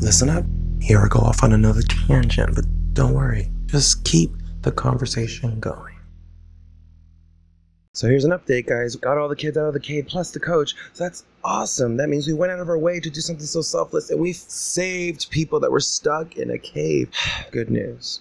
listen up. Here I go off on another tangent, but don't worry. Just keep the conversation going. So here's an update, guys. Got all the kids out of the cave plus the coach. So that's awesome. That means we went out of our way to do something so selfless and we saved people that were stuck in a cave. Good news.